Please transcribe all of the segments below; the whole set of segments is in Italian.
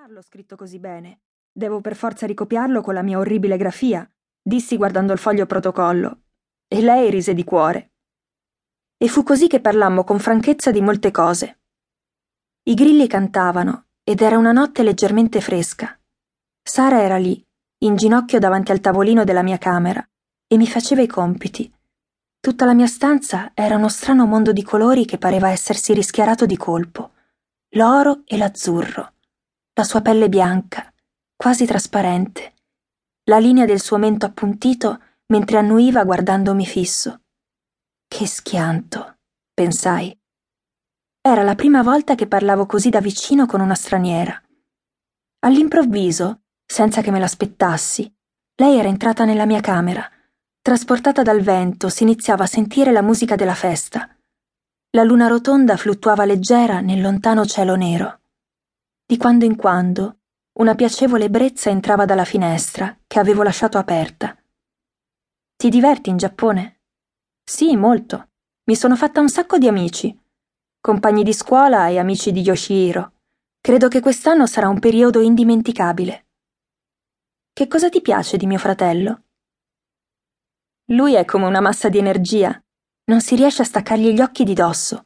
impararlo scritto così bene. Devo per forza ricopiarlo con la mia orribile grafia, dissi guardando il foglio protocollo. E lei rise di cuore. E fu così che parlammo con franchezza di molte cose. I grilli cantavano ed era una notte leggermente fresca. Sara era lì, in ginocchio davanti al tavolino della mia camera, e mi faceva i compiti. Tutta la mia stanza era uno strano mondo di colori che pareva essersi rischiarato di colpo. L'oro e l'azzurro la sua pelle bianca, quasi trasparente, la linea del suo mento appuntito mentre annuiva guardandomi fisso. Che schianto, pensai. Era la prima volta che parlavo così da vicino con una straniera. All'improvviso, senza che me l'aspettassi, lei era entrata nella mia camera. Trasportata dal vento, si iniziava a sentire la musica della festa. La luna rotonda fluttuava leggera nel lontano cielo nero. Di quando in quando una piacevole ebbrezza entrava dalla finestra che avevo lasciato aperta. Ti diverti in Giappone? Sì, molto. Mi sono fatta un sacco di amici. Compagni di scuola e amici di Yoshihiro. Credo che quest'anno sarà un periodo indimenticabile. Che cosa ti piace di mio fratello? Lui è come una massa di energia. Non si riesce a staccargli gli occhi di dosso.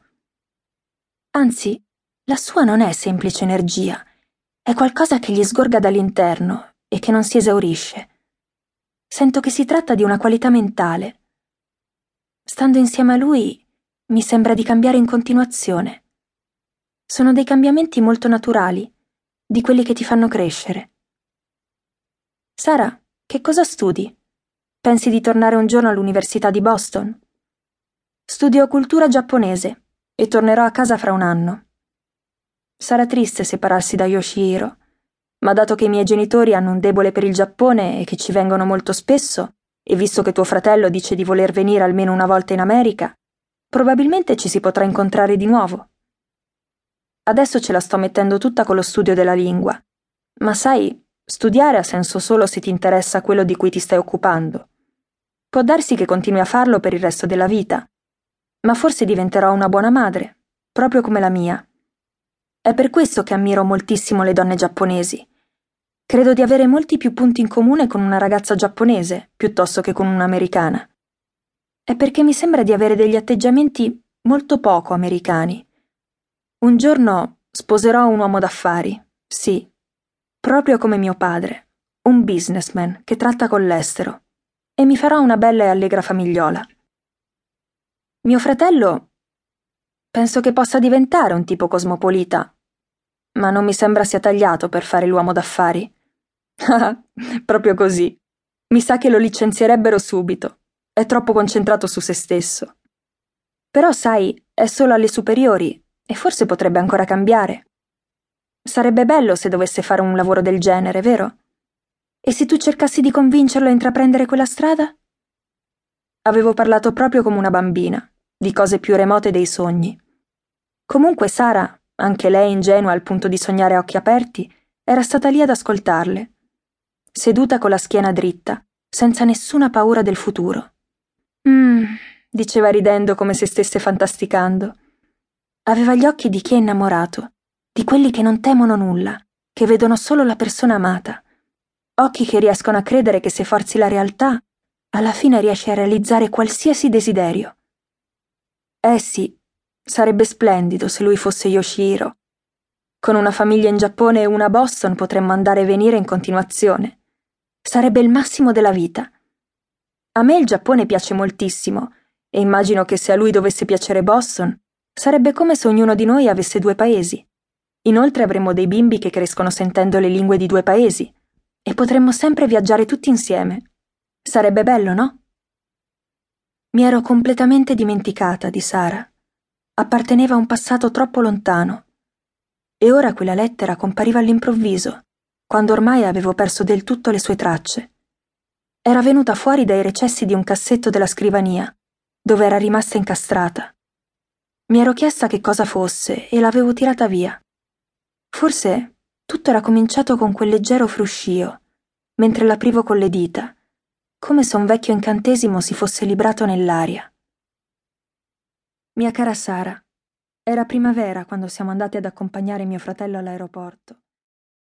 Anzi, la sua non è semplice energia, è qualcosa che gli sgorga dall'interno e che non si esaurisce. Sento che si tratta di una qualità mentale. Stando insieme a lui mi sembra di cambiare in continuazione. Sono dei cambiamenti molto naturali, di quelli che ti fanno crescere. Sara, che cosa studi? Pensi di tornare un giorno all'Università di Boston? Studio cultura giapponese e tornerò a casa fra un anno. Sarà triste separarsi da Yoshihiro, ma dato che i miei genitori hanno un debole per il Giappone e che ci vengono molto spesso, e visto che tuo fratello dice di voler venire almeno una volta in America, probabilmente ci si potrà incontrare di nuovo. Adesso ce la sto mettendo tutta con lo studio della lingua, ma sai, studiare ha senso solo se ti interessa quello di cui ti stai occupando. Può darsi che continui a farlo per il resto della vita, ma forse diventerò una buona madre, proprio come la mia. È per questo che ammiro moltissimo le donne giapponesi. Credo di avere molti più punti in comune con una ragazza giapponese piuttosto che con un'americana. È perché mi sembra di avere degli atteggiamenti molto poco americani. Un giorno sposerò un uomo d'affari, sì, proprio come mio padre, un businessman che tratta con l'estero, e mi farò una bella e allegra famigliola. Mio fratello penso che possa diventare un tipo cosmopolita ma non mi sembra sia tagliato per fare l'uomo d'affari. Ah, proprio così. Mi sa che lo licenzierebbero subito. È troppo concentrato su se stesso. Però, sai, è solo alle superiori e forse potrebbe ancora cambiare. Sarebbe bello se dovesse fare un lavoro del genere, vero? E se tu cercassi di convincerlo a intraprendere quella strada? Avevo parlato proprio come una bambina, di cose più remote dei sogni. Comunque Sara anche lei ingenua al punto di sognare a occhi aperti, era stata lì ad ascoltarle, seduta con la schiena dritta, senza nessuna paura del futuro. Mmm, diceva ridendo come se stesse fantasticando. Aveva gli occhi di chi è innamorato, di quelli che non temono nulla, che vedono solo la persona amata. Occhi che riescono a credere che se forzi la realtà, alla fine riesci a realizzare qualsiasi desiderio. Eh sì, Sarebbe splendido se lui fosse Yoshihiro. Con una famiglia in Giappone e una a Boston potremmo andare e venire in continuazione. Sarebbe il massimo della vita. A me il Giappone piace moltissimo e immagino che se a lui dovesse piacere Boston, sarebbe come se ognuno di noi avesse due paesi. Inoltre avremmo dei bimbi che crescono sentendo le lingue di due paesi e potremmo sempre viaggiare tutti insieme. Sarebbe bello, no? Mi ero completamente dimenticata di Sara apparteneva a un passato troppo lontano. E ora quella lettera compariva all'improvviso, quando ormai avevo perso del tutto le sue tracce. Era venuta fuori dai recessi di un cassetto della scrivania, dove era rimasta incastrata. Mi ero chiesta che cosa fosse e l'avevo tirata via. Forse tutto era cominciato con quel leggero fruscio, mentre l'aprivo con le dita, come se un vecchio incantesimo si fosse librato nell'aria. Mia cara Sara, era primavera quando siamo andati ad accompagnare mio fratello all'aeroporto.